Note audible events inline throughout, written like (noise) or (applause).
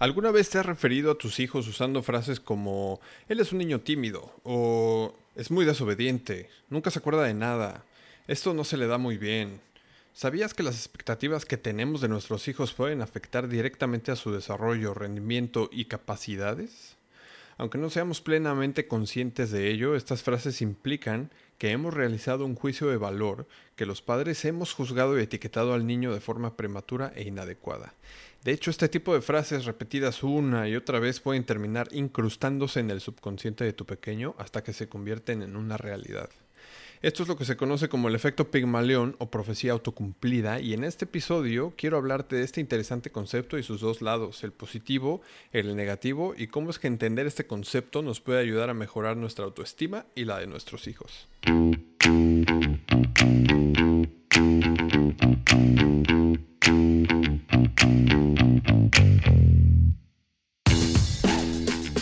¿Alguna vez te has referido a tus hijos usando frases como él es un niño tímido o es muy desobediente, nunca se acuerda de nada, esto no se le da muy bien? ¿Sabías que las expectativas que tenemos de nuestros hijos pueden afectar directamente a su desarrollo, rendimiento y capacidades? Aunque no seamos plenamente conscientes de ello, estas frases implican que hemos realizado un juicio de valor, que los padres hemos juzgado y etiquetado al niño de forma prematura e inadecuada. De hecho, este tipo de frases repetidas una y otra vez pueden terminar incrustándose en el subconsciente de tu pequeño hasta que se convierten en una realidad. Esto es lo que se conoce como el efecto Pigmalión o profecía autocumplida y en este episodio quiero hablarte de este interesante concepto y sus dos lados, el positivo, el negativo y cómo es que entender este concepto nos puede ayudar a mejorar nuestra autoestima y la de nuestros hijos.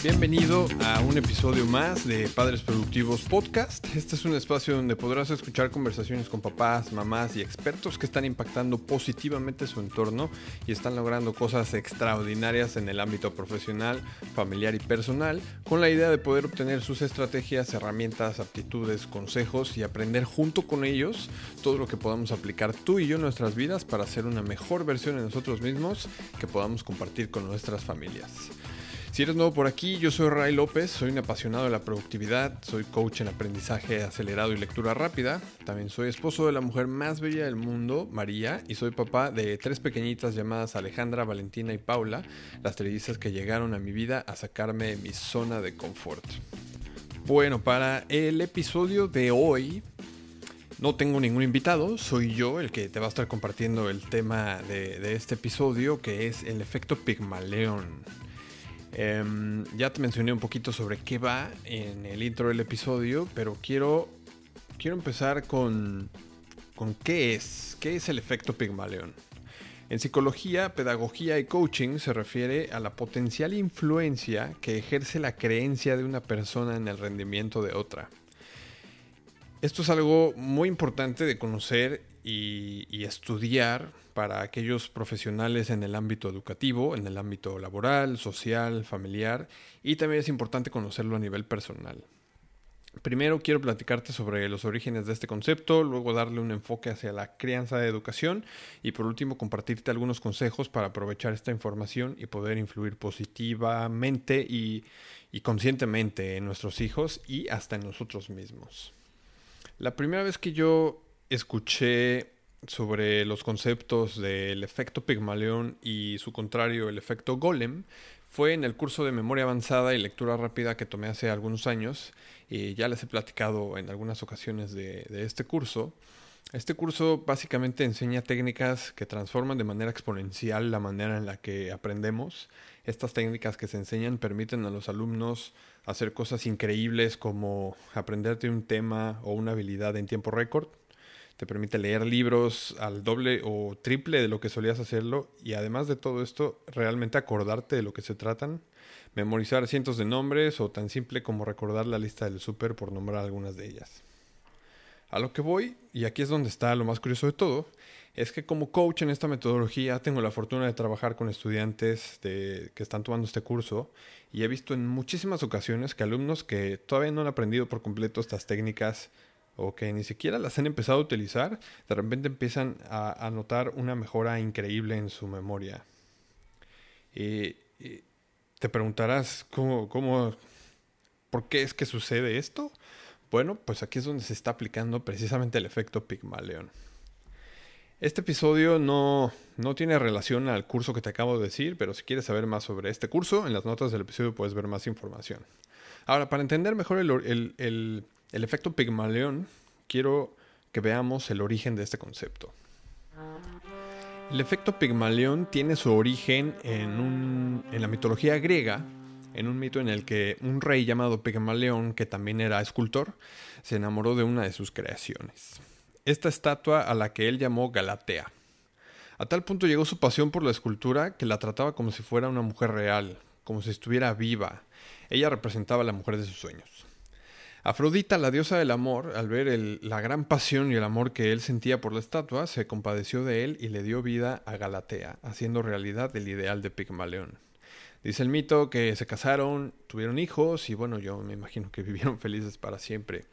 Bienvenido a un episodio más de Padres Productivos Podcast. Este es un espacio donde podrás escuchar conversaciones con papás, mamás y expertos que están impactando positivamente su entorno y están logrando cosas extraordinarias en el ámbito profesional, familiar y personal, con la idea de poder obtener sus estrategias, herramientas, aptitudes, consejos y aprender junto con ellos todo lo que podamos aplicar tú y yo en nuestras vidas para hacer una mejor versión de nosotros mismos que podamos compartir con nuestras familias. Si eres nuevo por aquí, yo soy Ray López, soy un apasionado de la productividad, soy coach en aprendizaje acelerado y lectura rápida. También soy esposo de la mujer más bella del mundo, María, y soy papá de tres pequeñitas llamadas Alejandra, Valentina y Paula, las trellizas que llegaron a mi vida a sacarme de mi zona de confort. Bueno, para el episodio de hoy no tengo ningún invitado, soy yo el que te va a estar compartiendo el tema de, de este episodio que es el efecto Pigmaleón. Em, ya te mencioné un poquito sobre qué va en el intro del episodio, pero quiero, quiero empezar con, con qué es, qué es el efecto Pigmalión. En psicología, pedagogía y coaching se refiere a la potencial influencia que ejerce la creencia de una persona en el rendimiento de otra. Esto es algo muy importante de conocer y, estudiar para aquellos profesionales en el ámbito educativo, en el ámbito laboral, social, familiar y también es importante conocerlo a nivel personal. Primero quiero platicarte sobre los orígenes de este concepto, luego darle un enfoque hacia la crianza de educación y por último compartirte algunos consejos para aprovechar esta información y poder influir positivamente y, y conscientemente en nuestros hijos y hasta en nosotros mismos. La primera vez que yo escuché sobre los conceptos del efecto Pigmalión y su contrario, el efecto Golem, fue en el curso de memoria avanzada y lectura rápida que tomé hace algunos años y ya les he platicado en algunas ocasiones de, de este curso. Este curso básicamente enseña técnicas que transforman de manera exponencial la manera en la que aprendemos. Estas técnicas que se enseñan permiten a los alumnos hacer cosas increíbles como aprenderte un tema o una habilidad en tiempo récord, te permite leer libros al doble o triple de lo que solías hacerlo y además de todo esto, realmente acordarte de lo que se tratan, memorizar cientos de nombres o tan simple como recordar la lista del súper por nombrar algunas de ellas. A lo que voy, y aquí es donde está lo más curioso de todo, es que como coach en esta metodología tengo la fortuna de trabajar con estudiantes que están tomando este curso y he visto en muchísimas ocasiones que alumnos que todavía no han aprendido por completo estas técnicas o que ni siquiera las han empezado a utilizar, de repente empiezan a, notar una mejora increíble en su memoria. Y, te preguntarás, ¿cómo, ¿cómo, por qué es que sucede esto? Bueno, pues aquí es donde se está aplicando precisamente el efecto Pigmalión. Este episodio no, no, tiene relación al curso que te acabo de decir, pero si quieres saber más sobre este curso, en las notas del episodio puedes ver más información. Ahora, para entender mejor el el efecto Pigmalión, quiero que veamos el origen de este concepto. El efecto Pigmalión tiene su origen en, en la mitología griega, en un mito en el que un rey llamado Pigmalión, que también era escultor, se enamoró de una de sus creaciones. Esta estatua a la que él llamó Galatea. A tal punto llegó su pasión por la escultura que la trataba como si fuera una mujer real, como si estuviera viva. Ella representaba a la mujer de sus sueños. Afrodita, la diosa del amor, al ver la gran pasión y el amor que él sentía por la estatua, se compadeció de él y le dio vida a Galatea, haciendo realidad el ideal de Pigmalión. Dice el mito que se casaron, tuvieron hijos y bueno, yo me imagino que (laughs) vivieron felices para siempre.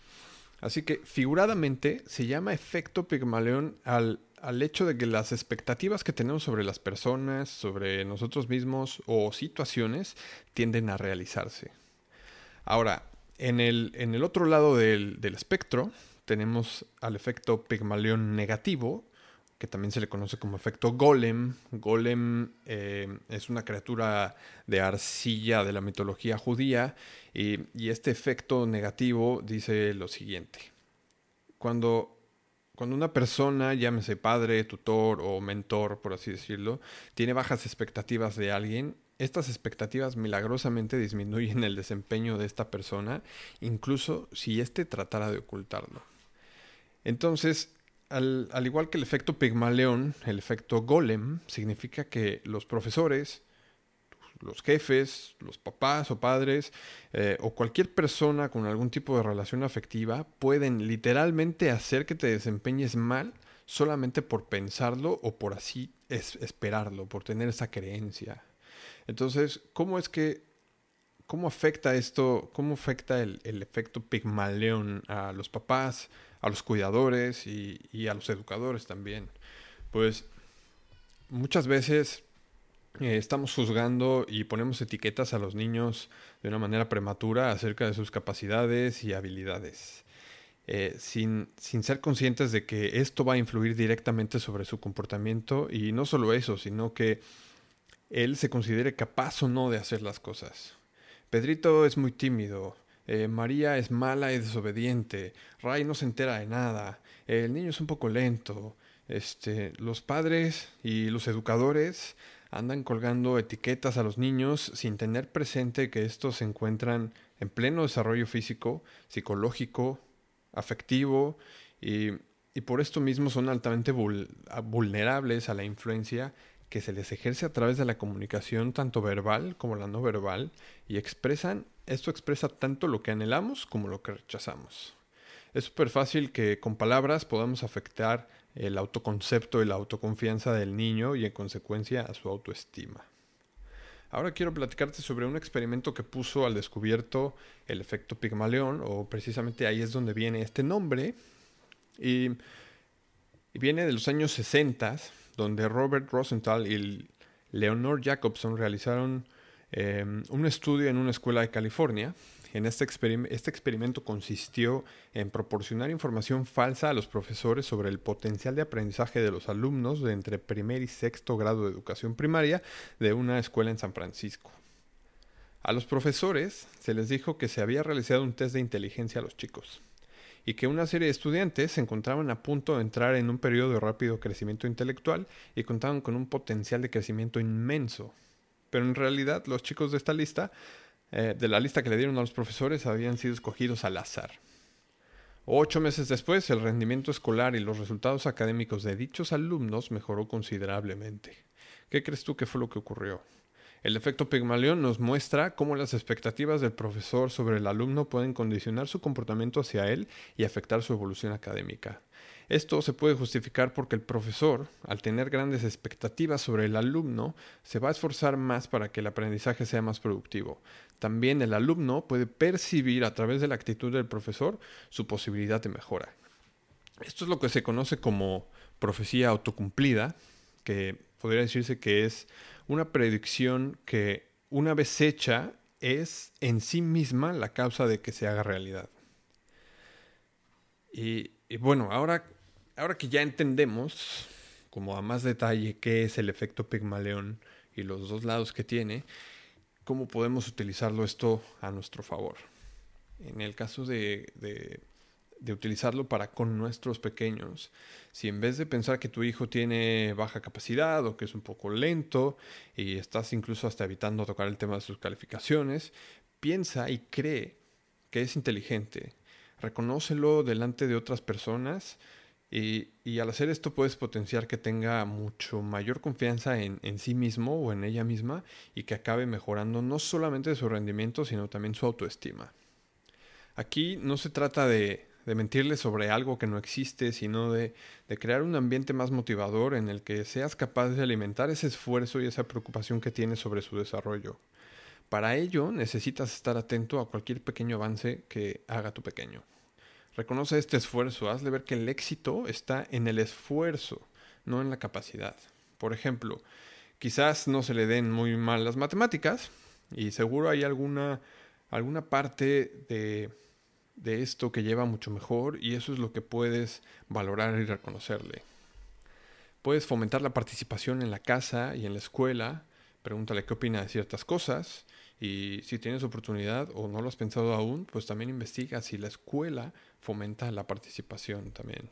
Así que figuradamente se llama efecto Pigmalión al, al hecho de que las expectativas que tenemos sobre las personas, sobre nosotros mismos o situaciones tienden a realizarse. Ahora, en el, otro lado del, espectro tenemos al efecto Pigmalión negativo, que también se le conoce como efecto golem. Golem eh, es una criatura de arcilla de la mitología judía y, este efecto negativo dice lo siguiente. Cuando, cuando una persona, llámese padre, tutor o mentor, por así decirlo, tiene bajas expectativas de alguien, estas expectativas milagrosamente disminuyen el desempeño de esta persona, incluso si éste tratara de ocultarlo. Entonces, al, igual que el efecto Pigmaleón, el efecto Golem significa que los profesores, los jefes, los papás o padres eh, o cualquier persona con algún tipo de relación afectiva pueden literalmente hacer que te desempeñes mal solamente por pensarlo o por así esperarlo, por tener esa creencia. Entonces, ¿cómo es que, cómo afecta esto, cómo afecta el, el efecto Pigmaleón a los papás, a los cuidadores y, a los educadores también. Pues muchas veces eh, estamos juzgando y ponemos etiquetas a los niños de una manera prematura acerca de sus capacidades y habilidades, eh, sin, sin, ser conscientes de que esto va a influir directamente sobre su comportamiento y no solo eso, sino que él se considere capaz o no de hacer las cosas. Pedrito es muy tímido, eh, María es mala y desobediente, Ray no se entera de nada, el niño es un poco lento, este, los padres y los educadores andan colgando etiquetas a los niños sin tener presente que estos se encuentran en pleno desarrollo físico, psicológico, afectivo y, y por esto mismo son altamente vulnerables a la influencia que se les ejerce a través de la comunicación tanto verbal como la no verbal y expresan, esto expresa tanto lo que anhelamos como lo que rechazamos. Es súper fácil que con palabras podamos afectar el autoconcepto y la autoconfianza del niño y en consecuencia a su autoestima. Ahora quiero platicarte sobre un experimento que puso al descubierto el efecto Pigmaleón, o precisamente ahí es donde viene este nombre, y, y viene de los años 60 donde Robert Rosenthal y Leonor Jacobson realizaron em, un estudio en una escuela de California. En este, este experimento consistió en proporcionar información falsa a los profesores sobre el potencial de aprendizaje de los alumnos de entre primer y sexto grado de educación primaria de una escuela en San Francisco. A los profesores se les dijo que se había realizado un test de inteligencia a los chicos y que una serie de estudiantes se encontraban a punto de entrar en un periodo de rápido crecimiento intelectual y contaban con un potencial de crecimiento inmenso. Pero en realidad los chicos de esta lista, eh, de la lista que le dieron a los profesores, habían sido escogidos al azar. Ocho meses después, el rendimiento escolar y los resultados académicos de dichos alumnos mejoró considerablemente. ¿Qué crees tú que fue lo que ocurrió? El efecto Pigmalión nos muestra cómo las expectativas del profesor sobre el alumno pueden condicionar su comportamiento hacia él y afectar su evolución académica. Esto se puede justificar porque el profesor, al tener grandes expectativas sobre el alumno, se va a esforzar más para que el aprendizaje sea más productivo. También el alumno puede percibir a través de la actitud del profesor su posibilidad de mejora. Esto es lo que se conoce como profecía autocumplida, que podría decirse que es una predicción que una vez hecha es en sí misma la causa de que se haga realidad. Y, bueno, ahora, ahora que ya entendemos como a más detalle qué es el efecto Pigmaleón y los dos lados que tiene, cómo podemos utilizarlo esto a nuestro favor. En el caso de de utilizarlo para con nuestros pequeños. Si en vez de pensar que tu hijo tiene baja capacidad o que es un poco lento y estás incluso hasta evitando tocar el tema de sus calificaciones, piensa y cree que es inteligente. Reconócelo delante de otras personas y, y, al hacer esto puedes potenciar que tenga mucho mayor confianza en, en, sí mismo o en ella misma y que acabe mejorando no solamente su rendimiento, sino también su autoestima. Aquí no se trata de, de mentirle sobre algo que no existe, sino de, de, crear un ambiente más motivador en el que seas capaz de alimentar ese esfuerzo y esa preocupación que tienes sobre su desarrollo. Para ello necesitas estar atento a cualquier pequeño avance que haga tu pequeño. Reconoce este esfuerzo, hazle ver que el éxito está en el esfuerzo, no en la capacidad. Por ejemplo, quizás no se le den muy mal las matemáticas y seguro hay alguna, alguna parte de, de esto que lleva mucho mejor y eso es lo que puedes valorar y reconocerle. Puedes fomentar la participación en la casa y en la escuela, pregúntale qué opina de ciertas cosas y si tienes oportunidad o no lo has pensado aún, pues también investiga si la escuela fomenta la participación también.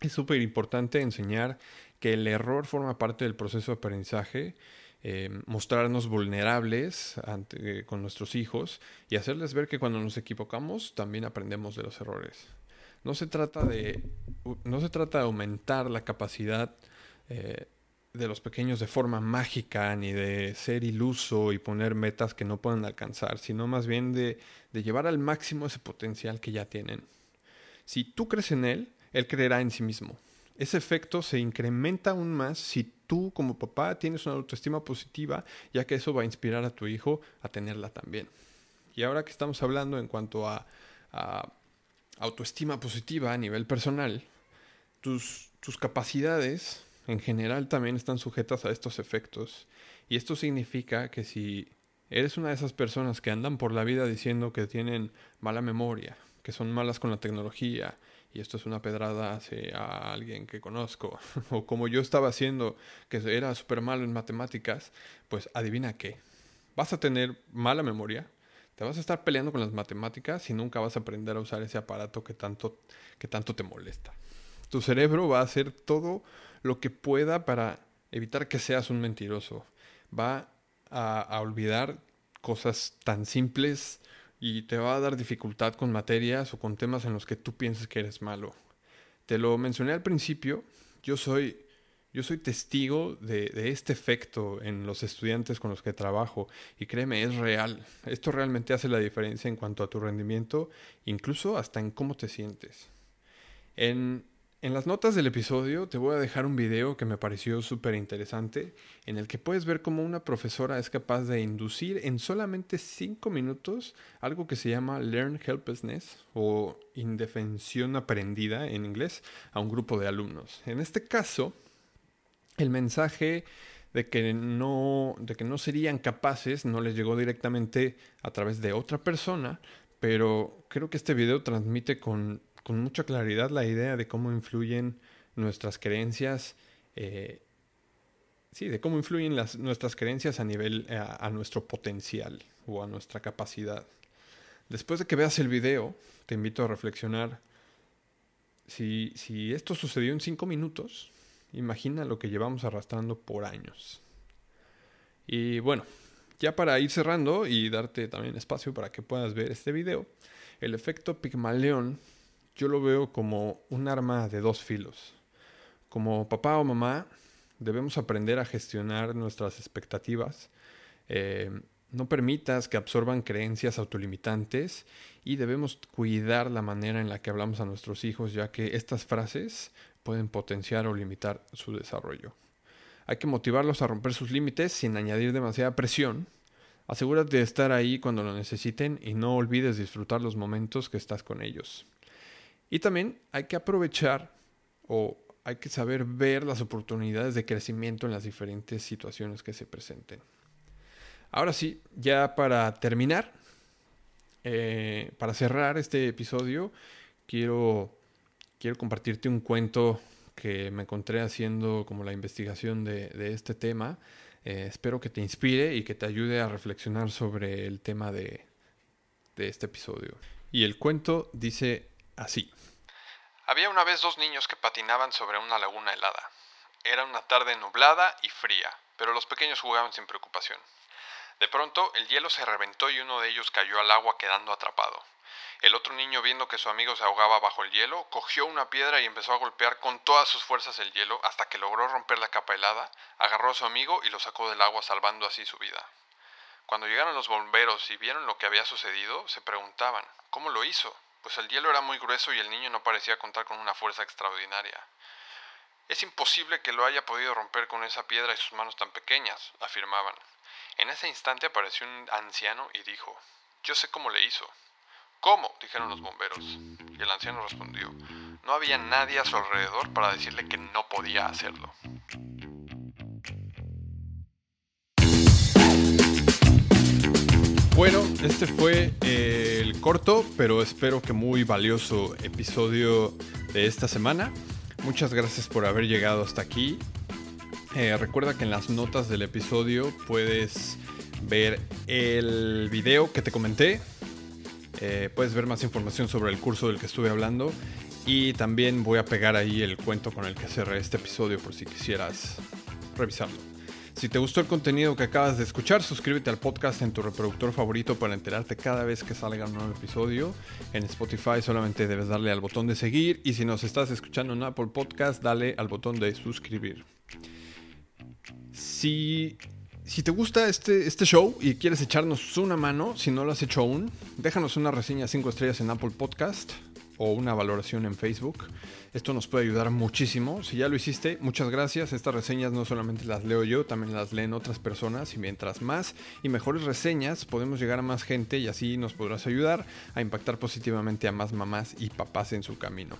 Es súper importante enseñar que el error forma parte del proceso de aprendizaje, eh, mostrarnos vulnerables ante, con nuestros hijos y hacerles ver que cuando nos equivocamos también aprendemos de los errores. No se trata de, no se trata de aumentar la capacidad eh, de los pequeños de forma mágica, ni de ser iluso y poner metas que no puedan alcanzar, sino más bien de, de llevar al máximo ese potencial que ya tienen. Si tú crees en él, él creerá en sí mismo. Ese efecto se incrementa aún más si tú como papá tienes una autoestima positiva, ya que eso va a inspirar a tu hijo a tenerla también. Y ahora que estamos hablando en cuanto a, autoestima positiva a nivel personal, tus, tus capacidades en general también están sujetas a estos efectos. Y esto significa que si eres una de esas personas que andan por la vida diciendo que tienen mala memoria, que son malas con la tecnología, y esto es una pedrada hacia alguien que conozco, (laughs) o como yo estaba haciendo, que era súper malo en matemáticas, pues adivina qué, vas a tener mala memoria, te vas a estar peleando con las matemáticas y nunca vas a aprender a usar ese aparato que tanto, que tanto te molesta. Tu cerebro va a hacer todo lo que pueda para evitar que seas un mentiroso. Va a, a olvidar cosas tan simples y te va a dar dificultad con materias o con temas en los que tú piensas que eres malo. Te lo mencioné al principio, yo soy, yo soy testigo de, este efecto en los estudiantes con los que trabajo y créeme, es real. Esto realmente hace la diferencia en cuanto a tu rendimiento, incluso hasta en cómo te sientes. En, en las notas del episodio te voy a dejar un video que me pareció súper interesante, en el que puedes ver cómo una profesora es capaz de inducir en solamente 5 minutos algo que se llama Learn Helplessness o indefensión aprendida en inglés a un grupo de alumnos. En este caso, el mensaje de que no, de que no serían capaces no les llegó directamente a través de otra persona, pero creo que este video transmite con con mucha claridad la idea de cómo influyen nuestras creencias, eh, sí, de cómo influyen las, nuestras creencias a nivel, a, a, nuestro potencial o a nuestra capacidad. Después de que veas el video, te invito a reflexionar, si, si esto sucedió en cinco minutos, imagina lo que llevamos arrastrando por años. Y bueno, ya para ir cerrando y darte también espacio para que puedas ver este video, el efecto Pigmalión yo lo veo como un arma de dos filos. Como papá o mamá debemos aprender a gestionar nuestras expectativas. Eh, no permitas que absorban creencias autolimitantes y debemos cuidar la manera en la que hablamos a nuestros hijos, ya que estas frases pueden potenciar o limitar su desarrollo. Hay que motivarlos a romper sus límites sin añadir demasiada presión. Asegúrate de estar ahí cuando lo necesiten y no olvides disfrutar los momentos que estás con ellos. Y también hay que aprovechar o hay que saber ver las oportunidades de crecimiento en las diferentes situaciones que se presenten. Ahora sí, ya para terminar, eh, para cerrar este episodio, quiero, quiero compartirte un cuento que me encontré haciendo como la investigación de, este tema. Eh, espero que te inspire y que te ayude a reflexionar sobre el tema de, de este episodio. Y el cuento dice así. Había una vez dos niños que patinaban sobre una laguna helada. Era una tarde nublada y fría, pero los pequeños jugaban sin preocupación. De pronto, el hielo se reventó y uno de ellos cayó al agua quedando atrapado. El otro niño, viendo que su amigo se ahogaba bajo el hielo, cogió una piedra y empezó a golpear con todas sus fuerzas el hielo hasta que logró romper la capa helada, agarró a su amigo y lo sacó del agua salvando así su vida. Cuando llegaron los bomberos y vieron lo que había sucedido, se preguntaban, ¿cómo lo hizo? Pues el hielo era muy grueso y el niño no parecía contar con una fuerza extraordinaria. Es imposible que lo haya podido romper con esa piedra y sus manos tan pequeñas, afirmaban. En ese instante apareció un anciano y dijo, Yo sé cómo le hizo. ¿Cómo? dijeron los bomberos. Y el anciano respondió, no había nadie a su alrededor para decirle que no podía hacerlo. Bueno, este fue eh, el corto, pero espero que muy valioso episodio de esta semana. Muchas gracias por haber llegado hasta aquí. Eh, recuerda que en las notas del episodio puedes ver el video que te comenté. Eh, puedes ver más información sobre el curso del que estuve hablando. Y también voy a pegar ahí el cuento con el que cerré este episodio por si quisieras revisarlo. Si te gustó el contenido que acabas de escuchar, suscríbete al podcast en tu reproductor favorito para enterarte cada vez que salga un nuevo episodio. En Spotify solamente debes darle al botón de seguir y si nos estás escuchando en Apple Podcast, dale al botón de suscribir. Si, si te gusta este, este show y quieres echarnos una mano, si no lo has hecho aún, déjanos una reseña 5 estrellas en Apple Podcast o una valoración en Facebook. Esto nos puede ayudar muchísimo. Si ya lo hiciste, muchas gracias. Estas reseñas no solamente las leo yo, también las leen otras personas y mientras más y mejores reseñas podemos llegar a más gente y así nos podrás ayudar a impactar positivamente a más mamás y papás en su camino.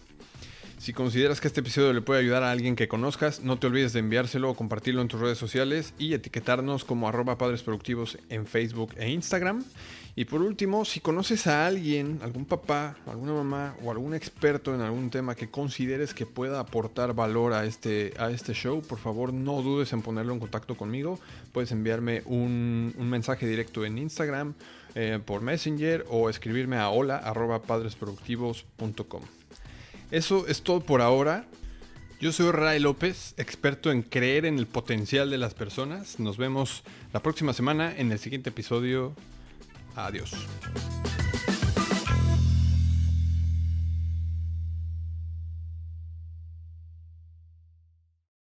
Si consideras que este episodio le puede ayudar a alguien que conozcas, no te olvides de enviárselo o compartirlo en tus redes sociales y etiquetarnos como arroba padres productivos en Facebook e Instagram. Y por último, si conoces a alguien, algún papá, alguna mamá o algún experto en algún tema que consideres que pueda aportar valor a este, a este show, por favor no dudes en ponerlo en contacto conmigo. Puedes enviarme un, mensaje directo en Instagram, eh, por Messenger o escribirme a hola Eso es todo por ahora. Yo soy Ray López, experto en creer en el potencial de las personas. Nos vemos la próxima semana en el siguiente episodio Adiós.